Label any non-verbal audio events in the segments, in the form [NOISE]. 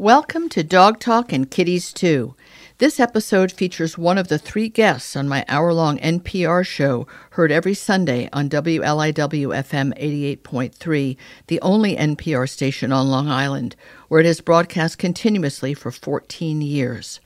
Welcome to Dog Talk and Kitties Too. This episode features one of the three guests on my hour long NPR show, heard every Sunday on WLIW FM 88.3, the only NPR station on Long Island, where it has broadcast continuously for 14 years.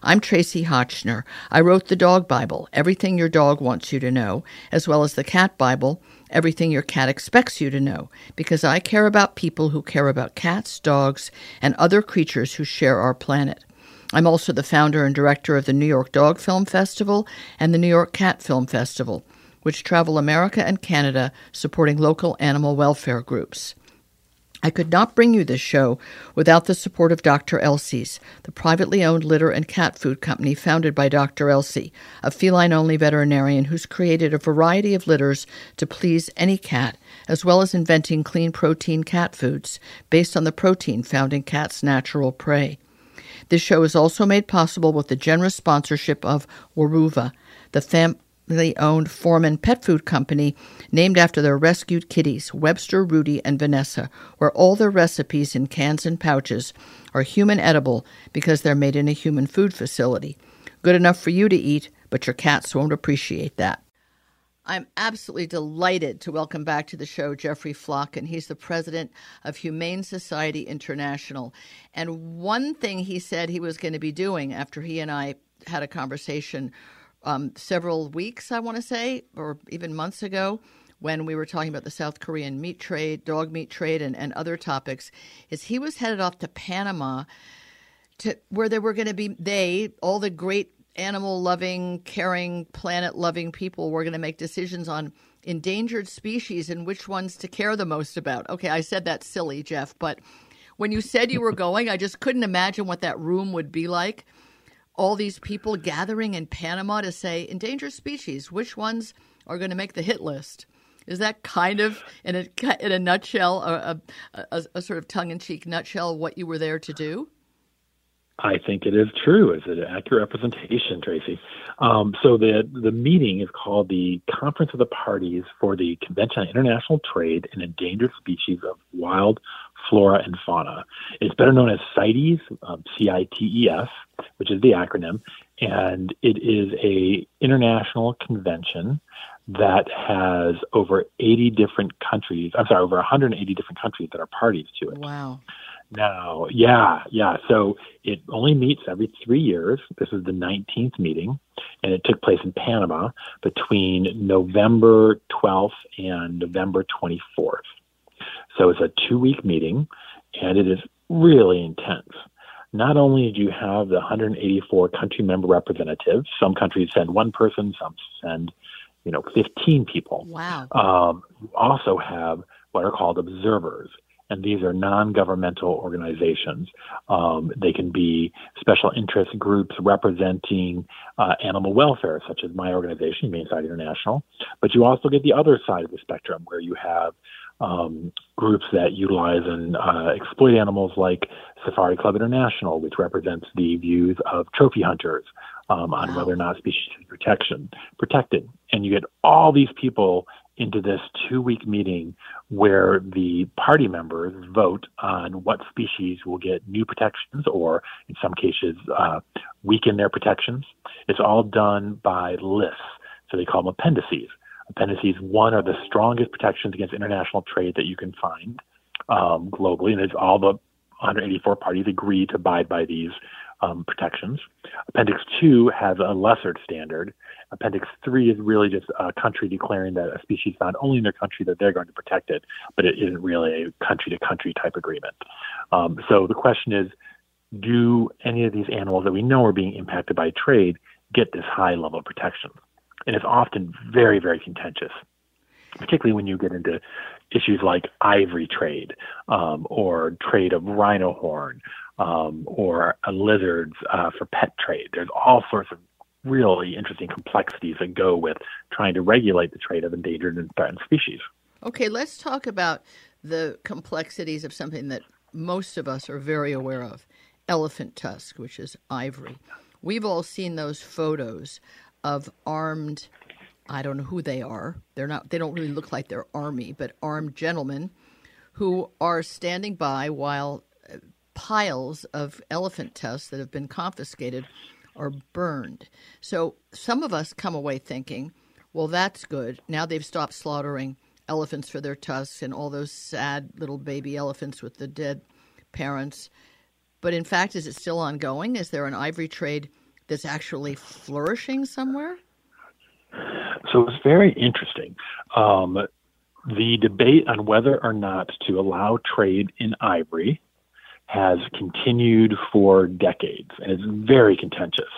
I'm Tracie Hotchner. I wrote the Dog Bible, Everything Your Dog Wants You to Know, as well as the Cat Bible, Everything Your Cat Expects You to Know, because I care about people who care about cats, dogs, and other creatures who share our planet. I'm also the founder and director of the New York Dog Film Festival and the New York Cat Film Festival, which travel America and Canada supporting local animal welfare groups. I could not bring you this show without the support of Dr. Elsey's, the privately owned litter and cat food company founded by Dr. Elsie, a feline only veterinarian who's created a variety of litters to please any cat, as well as inventing clean protein cat foods based on the protein found in cats' natural prey. This show is also made possible with the generous sponsorship of Weruva, the family owned Foreman pet food company named after their rescued kitties, Webster, Rudy, and Vanessa, where all their recipes in cans and pouches are human edible because they're made in a human food facility. Good enough for you to eat, but your cats won't appreciate that. I'm absolutely delighted to welcome back to the show Jeffrey Flocken. He's the president of Humane Society International. And one thing he said he was going to be doing after he and I had a conversation um, several weeks, I want to say, or even months ago, when we were talking about the South Korean meat trade, dog meat trade, and, and other topics, is he was headed off to Panama to where there were going to be they all the great animal loving, caring, planet loving people were going to make decisions on endangered species and which ones to care the most about. Okay, I said that silly, Jeff, but when you said you were [LAUGHS] going, I just couldn't imagine what that room would be like. All these people gathering in Panama to say endangered species, which ones are going to make the hit list? Is that kind of, in a in a nutshell, a, a, a sort of tongue in cheek nutshell, what you were there to do? I think it is true. It's an accurate representation, Tracie? Um, so the the meeting is called the Conference of the Parties for the Convention on International Trade in Endangered Species of Wild Flora and Fauna. It's better known as CITES, um, C-I-T-E-S, which is the acronym, and it is a international convention that has over 80 different countries. I'm sorry, over 180 different countries that are parties to it. Wow. No, yeah, yeah. So it only meets every three years. This is the 19th meeting, and it took place in Panama between November 12th and November 24th. So it's a two week meeting, and it is really intense. Not only do you have the 184 country member representatives, some countries send one person, some send, you know, 15 people. Wow. Um, you also have what are called observers and these are non-governmental organizations. Um, they can be special interest groups representing uh, animal welfare, such as my organization, Humane Society International. But you also get the other side of the spectrum, where you have um, groups that utilize and uh, exploit animals, like Safari Club International, which represents the views of trophy hunters um, on wow. whether or not species is protection protected. And you get all these people into this two week meeting where the party members vote on what species will get new protections or, in some cases, uh, weaken their protections. It's all done by lists. So they call them appendices. Appendices, one, are the strongest protections against international trade that you can find um, globally, and it's all the 184 parties agree to abide by these um, protections. Appendix 2 has a lesser standard. Appendix 3 is really just a country declaring that a species found only in their country that they're going to protect it, but it isn't really a country to country type agreement. Um, so the question is do any of these animals that we know are being impacted by trade get this high level of protection? And it's often very, very contentious particularly when you get into issues like ivory trade um, or trade of rhino horn um, or lizards uh, for pet trade. There's all sorts of really interesting complexities that go with trying to regulate the trade of endangered and threatened species. Okay, let's talk about the complexities of something that most of us are very aware of elephant tusk, which is ivory. We've all seen those photos of armed I don't know who they are. They're not they don't really look like they're army, but armed gentlemen who are standing by while uh, piles of elephant tusks that have been confiscated are burned. So some of us come away thinking, well, that's good. Now they've stopped slaughtering elephants for their tusks and all those sad little baby elephants with the dead parents. But in fact, is it still ongoing? Is there an ivory trade that's actually flourishing somewhere? So it's very interesting. Um, the debate on whether or not to allow trade in ivory has continued for decades and it's very contentious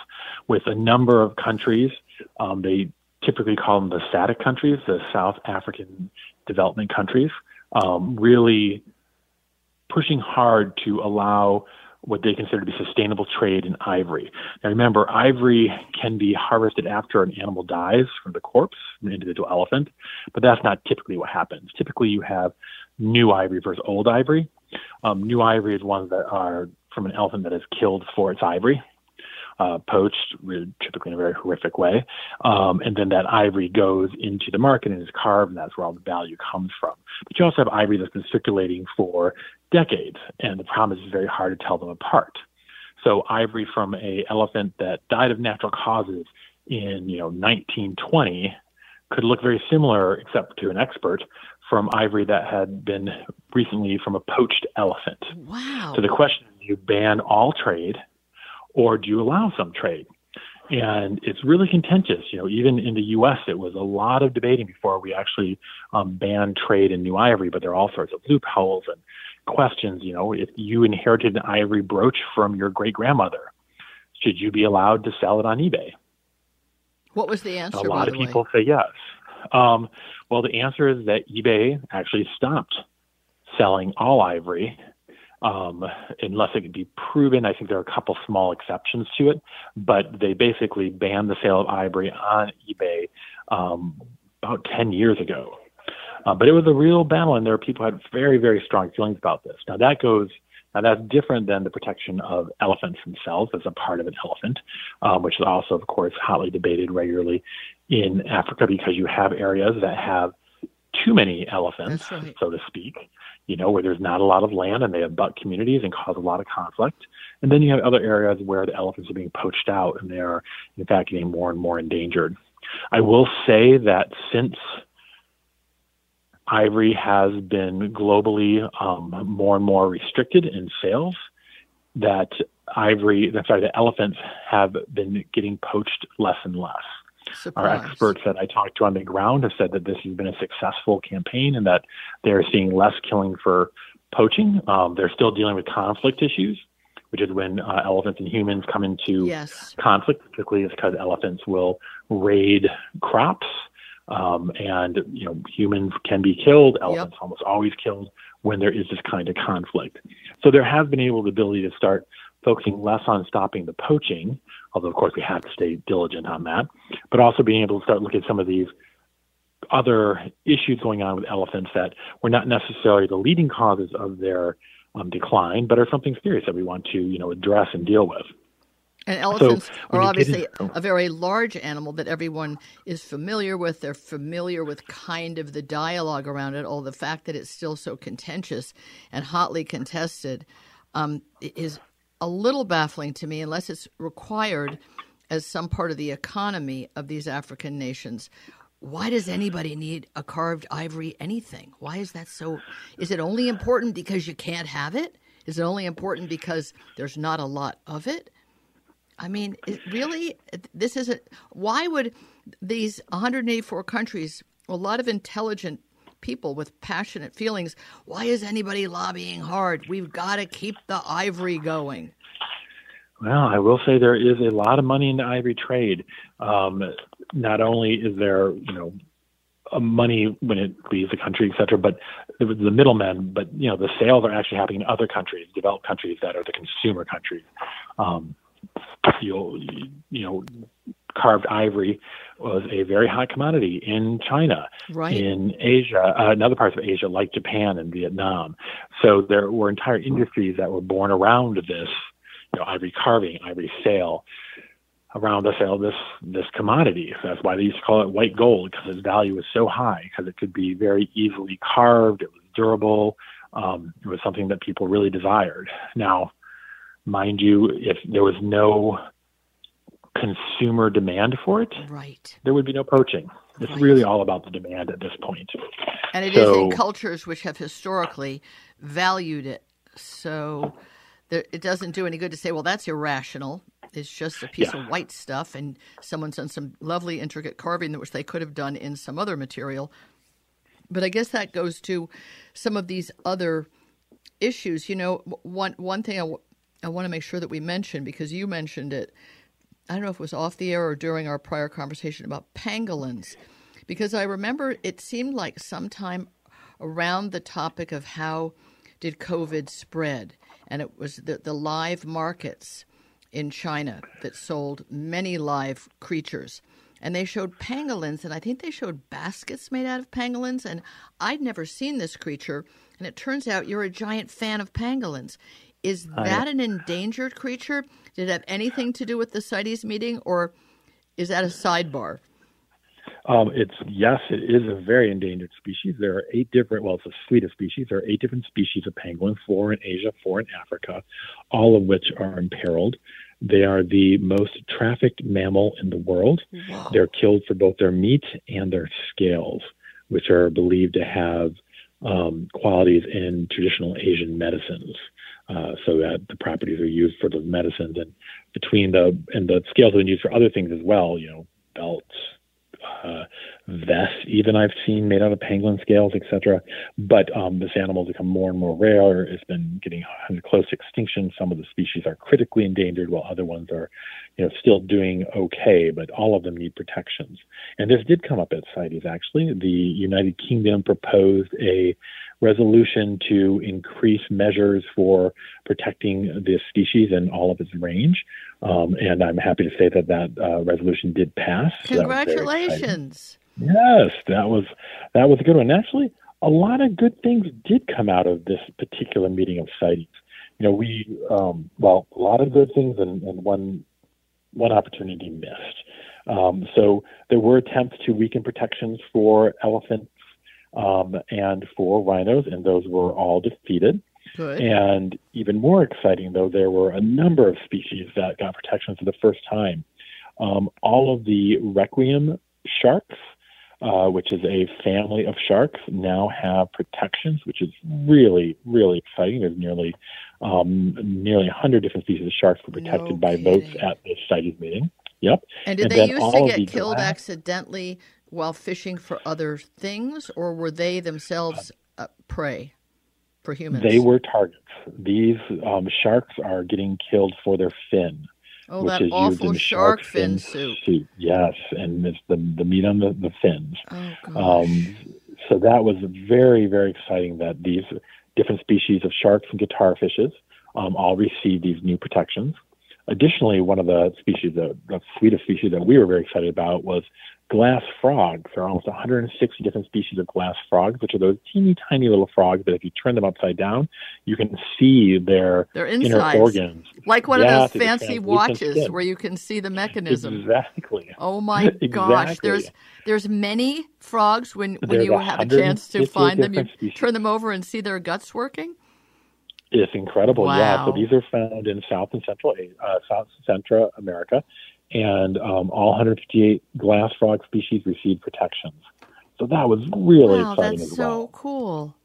with a number of countries. Um, they typically call them the SADC countries, the South African development countries, um, really pushing hard to allow what they consider to be sustainable trade in ivory. Now remember, ivory can be harvested after an animal dies from the corpse, an individual elephant, but that's not typically what happens. Typically you have new ivory versus old ivory. Um, new ivory is ones that are from an elephant that is killed for its ivory uh, poached, typically in a very horrific way. Um, and then that ivory goes into the market and is carved, and that's where all the value comes from. But you also have ivory that's been circulating for decades, and the problem is it's very hard to tell them apart. So ivory from a elephant that died of natural causes in you know 1920 could look very similar, except to an expert, from ivory that had been recently from a poached elephant. Wow. So the question is, you ban all trade or do you allow some trade? And it's really contentious. You know, even in the U.S., it was a lot of debating before we actually um, banned trade in new ivory. But there are all sorts of loopholes and questions. You know, if you inherited an ivory brooch from your great grandmother, should you be allowed to sell it on eBay? What was the answer? A lot of people way? say yes. Um, well, the answer is that eBay actually stopped selling all ivory um, unless it can be proven. I think there are a couple small exceptions to it, but they basically banned the sale of ivory on eBay um, about 10 years ago. Uh, but it was a real battle, and there are people who had very, very strong feelings about this. Now that goes. Now that's different than the protection of elephants themselves as a part of an elephant, um, which is also, of course, hotly debated regularly in Africa because you have areas that have too many elephants, right. so to speak, you know, where there's not a lot of land and they abut communities and cause a lot of conflict. And then you have other areas where the elephants are being poached out and they are, in fact, getting more and more endangered. I will say that since ivory has been globally um, more and more restricted in sales, that ivory, sorry, the elephants have been getting poached less and less. Surprise. Our experts that I talked to on the ground have said that this has been a successful campaign and that they're seeing less killing for poaching. Um, they're still dealing with conflict issues, which is when uh, elephants and humans come into yes. conflict. Typically, it's because elephants will raid crops, um, and you know humans can be killed. Elephants yep. almost always killed when there is this kind of conflict. So there has been able the ability to start focusing less on stopping the poaching, although of course we have to stay diligent on that, but also being able to start looking at some of these other issues going on with elephants that were not necessarily the leading causes of their um, decline, but are something serious that we want to, you know, address and deal with. And elephants so, are obviously a very large animal that everyone is familiar with. They're familiar with kind of the dialogue around it, all the fact that it's still so contentious and hotly contested um, is a little baffling to me unless it's required as some part of the economy of these African nations. Why does anybody need a carved ivory anything? Why is that so? Is it only important because you can't have it? Is it only important because there's not a lot of it? I mean, it really, this isn't. Why would these 184 countries, a lot of intelligent people with passionate feelings. Why is anybody lobbying hard? We've got to keep the ivory going. Well, I will say there is a lot of money in the ivory trade. Um, not only is there, you know, money when it leaves the country, et cetera, but the middlemen, but you know, the sales are actually happening in other countries, developed countries that are the consumer countries. Um, you'll, you know, carved ivory was a very hot commodity in China, right. in Asia, uh, in other parts of Asia like Japan and Vietnam. So there were entire industries that were born around this, you know, ivory carving, ivory sale, around the sale of this this commodity. So that's why they used to call it white gold because its value was so high because it could be very easily carved. It was durable. Um, it was something that people really desired. Now, mind you, if there was no consumer demand for it, right, there would be no poaching. It's right. really all about the demand at this point. And it so, is in cultures which have historically valued it. So there, it doesn't do any good to say, well, that's irrational. It's just a piece Yeah. of white stuff, and someone's done some lovely, intricate carving, which they could have done in some other material. But I guess that goes to some of these other issues. You know, one one thing I, w- I want to make sure that we mention because you mentioned it. I don't know if it was off the air or during our prior conversation about pangolins, because I remember it seemed like sometime around the topic of how did COVID spread, and it was the, the live markets in China that sold many live creatures. And they showed pangolins, and I think they showed baskets made out of pangolins. And I'd never seen this creature, and it turns out you're a giant fan of pangolins. Is that an endangered creature? Did it have anything to do with the CITES meeting, or is that a sidebar? Um, it's yes, it is a very endangered species. There are eight different. Well, it's a suite of species. There are eight different species of pangolin, four in Asia, four in Africa, all of which are imperiled. They are the most trafficked mammal in the world. Wow. They're killed for both their meat and their scales, which are believed to have um, qualities in traditional Asian medicines. Uh, so that the properties are used for those medicines, and between the and the scales have been used for other things as well. You know, belts, uh, vests, even I've seen made out of pangolin scales, etc. But um, this animal has become more and more rare. It's been getting close to extinction. Some of the species are critically endangered, while other ones are, you know, still doing okay. But all of them need protections. And this did come up at CITES. Actually, the United Kingdom proposed a resolution to increase measures for protecting this species and all of its range. Um, and I'm happy to say that that uh, resolution did pass. So that was very exciting. Congratulations. Yes, that was that was a good one. Actually, a lot of good things did come out of this particular meeting of CITES. You know, we um, well, a lot of good things and, and one one opportunity missed. Um, so there were attempts to weaken protections for elephants um, and four rhinos, and those were all defeated. Good. And even more exciting, though, there were a number of species that got protection for the first time. Um, all of the requiem sharks, uh, which is a family of sharks, now have protections, which is really, really exciting. There's nearly um, nearly 100 different species of sharks were protected No by votes at this CITES meeting. Yep. And did And they used to get killed glass- accidentally while fishing for other things, or were they themselves uh, prey for humans? They were targets. These um, sharks are getting killed for their fin. Oh, which that is used awful in shark shark fin soup. Yes, and it's the the meat on the, the fins. Oh. Um, so that was very very exciting that these different species of sharks and guitar fishes um, all received these new protections. Additionally, one of the species, the, the suite of species that we were very excited about was glass frogs. There are almost 160 different species of glass frogs, which are those teeny tiny little frogs that if you turn them upside down, you can see their Their inner organs. like one Yeah, of those fancy watches skin. where you can see the mechanism. Exactly. Oh my [LAUGHS] gosh! There's there's many frogs when when There's you have a chance to find them, you species. turn them over and see their guts working. It's incredible. Yeah. So these are found in South and Central uh, South Central America, and um, all 158 glass frog species received protections. So that was really wow, exciting that's as so well. cool.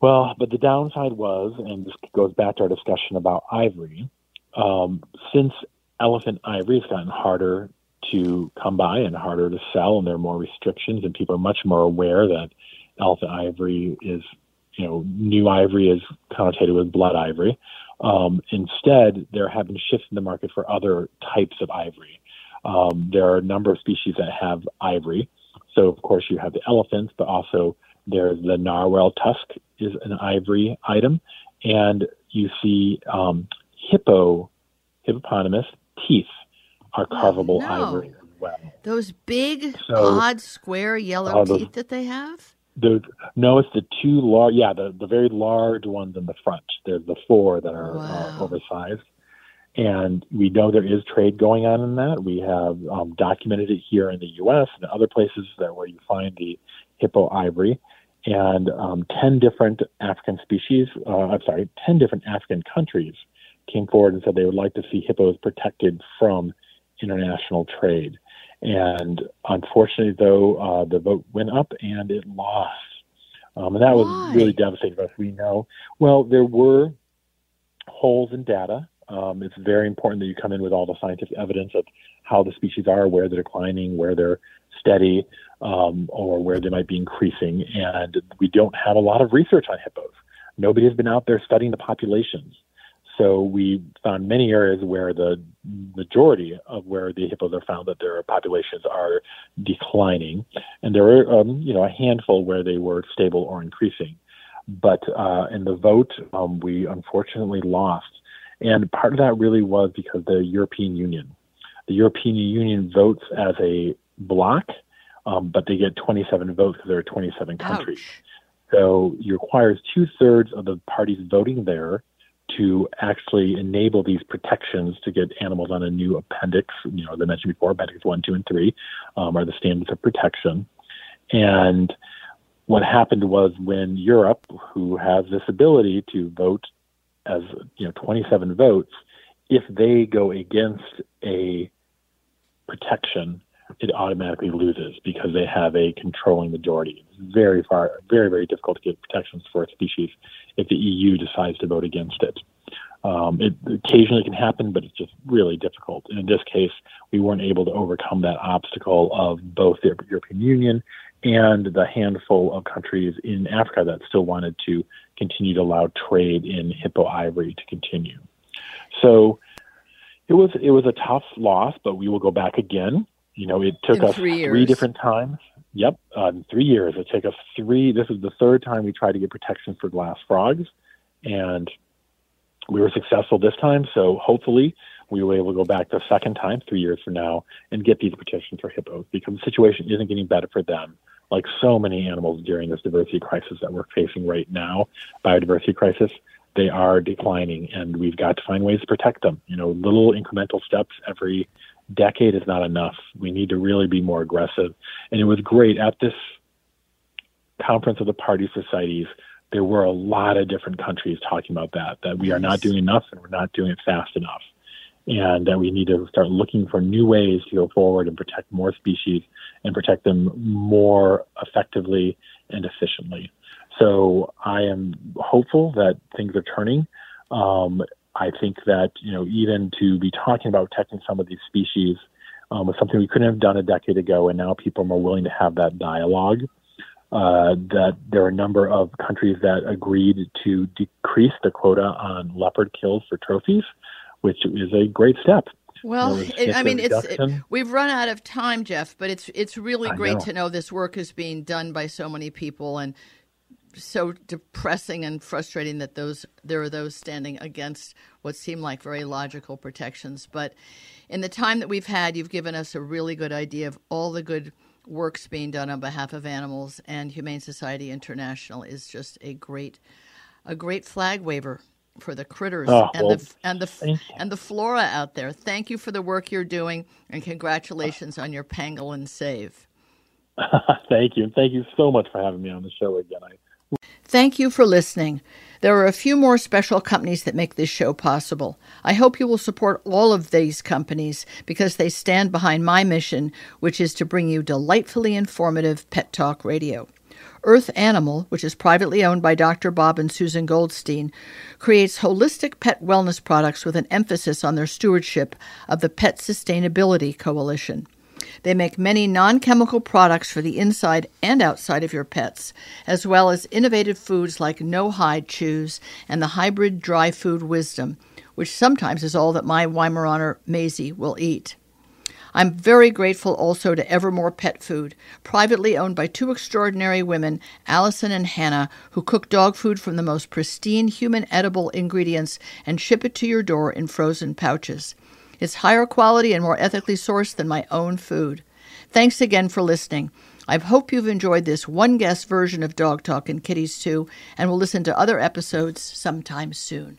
Well, but the downside was, and this goes back to our discussion about ivory, um, since elephant ivory has gotten harder to come by and harder to sell, and there are more restrictions, and people are much more aware that elephant ivory is, you know, new ivory is connotated with blood ivory. Um, instead, there have been shifts in the market for other types of ivory. Um, there are a number of species that have ivory. So, of course, you have the elephants, but also there's the narwhal tusk is an ivory item, and you see um, hippo, hippopotamus teeth are carvable no. ivory as well. Those big, So- odd, square yellow Oh, those- teeth that they have. The, no, it's the two large, yeah, the, the very large ones in the front. There's the four that are Wow. uh, oversized. And we know there is trade going on in that. We have um, documented it here in the U.S. and other places that where you find the hippo ivory. and um, 10 different African species, uh, I'm sorry, 10 different African countries came forward and said they would like to see hippos protected from international trade. And unfortunately, though, uh, the vote went up and it lost. Um, and that Why? was really devastating for us. We know, well, there were holes in data. Um, it's very important that you come in with all the scientific evidence of how the species are, where they're declining, where they're steady, um, or where they might be increasing. And we don't have a lot of research on hippos. Nobody has been out there studying the populations. So we found many areas where the majority of where the hippos are found that their populations are declining, and there were um, you know a handful where they were stable or increasing. But uh, in the vote, um, we unfortunately lost, and part of that really was because the European Union. The European Union votes as a bloc, um, but they get 27 votes because there are 27 countries. Ouch. So it requires two thirds of the parties voting there to actually enable these protections to get animals on a new appendix. You know, as I mentioned before, appendix one, two, and three um, are the standards of protection. And what happened was when Europe, who has this ability to vote as you know 27 votes, if they go against a protection, it automatically loses because they have a controlling majority. It's very far, very, very difficult to get protections for a species if the EU decides to vote against it. Um, it occasionally can happen, but it's just really difficult. And in this case, we weren't able to overcome that obstacle of both the European Union and the handful of countries in Africa that still wanted to continue to allow trade in hippo ivory to continue. So it was it was a tough loss, but we will go back again. You know, it took in us three, three different times. Yep, um, three years. It took us three. This is the third time we tried to get protection for glass frogs, and we were successful this time. So hopefully, we will be able to go back the second time, three years from now, and get these protections for hippos because the situation isn't getting better for them. Like so many animals during this diversity crisis that we're facing right now, biodiversity crisis, they are declining, and we've got to find ways to protect them. You know, little incremental steps every decade is not enough. We need to really be more aggressive. And it was great at this conference of the party societies. There were a lot of different countries talking about that, that we are not doing enough and we're not doing it fast enough. And that we need to start looking for new ways to go forward and protect more species and protect them more effectively and efficiently. So I am hopeful that things are turning. Um, I think that you know even to be talking about protecting some of these species um, was something we couldn't have done a decade ago, and now people are more willing to have that dialogue. Uh, that there are a number of countries that agreed to decrease the quota on leopard kills for trophies, which is a great step. Well, it, I mean, it's it, we've run out of time, Jeff, but it's it's really great know. to know this work is being done by so many people, and so depressing and frustrating that those there are those standing against what seem like very logical protections. But in the time that we've had, you've given us a really good idea of all the good works being done on behalf of animals, and Humane Society International is just a great a great flag waver for the critters oh, and well, the and the and the flora out there. Thank you for the work you're doing, and congratulations on your pangolin save. [LAUGHS] thank you, and thank you so much for having me on the show again. I Thank you for listening. There are a few more special companies that make this show possible. I hope you will support all of these companies because they stand behind my mission, which is to bring you delightfully informative pet talk radio. Earth Animal, which is privately owned by Dr. Bob and Susan Goldstein, creates holistic pet wellness products with an emphasis on their stewardship of the Pet Sustainability Coalition. They make many non chemical products for the inside and outside of your pets, as well as innovative foods like no hide chews and the hybrid dry food wisdom, which sometimes is all that my Weimaraner Maisie will eat. I'm very grateful also to Evermore Pet Food, privately owned by two extraordinary women, Allison and Hannah, who cook dog food from the most pristine human edible ingredients and ship it to your door in frozen pouches. It's higher quality and more ethically sourced than my own food. Thanks again for listening. I hope you've enjoyed this one guest version of Dog Talk and Kitties too, and will listen to other episodes sometime soon.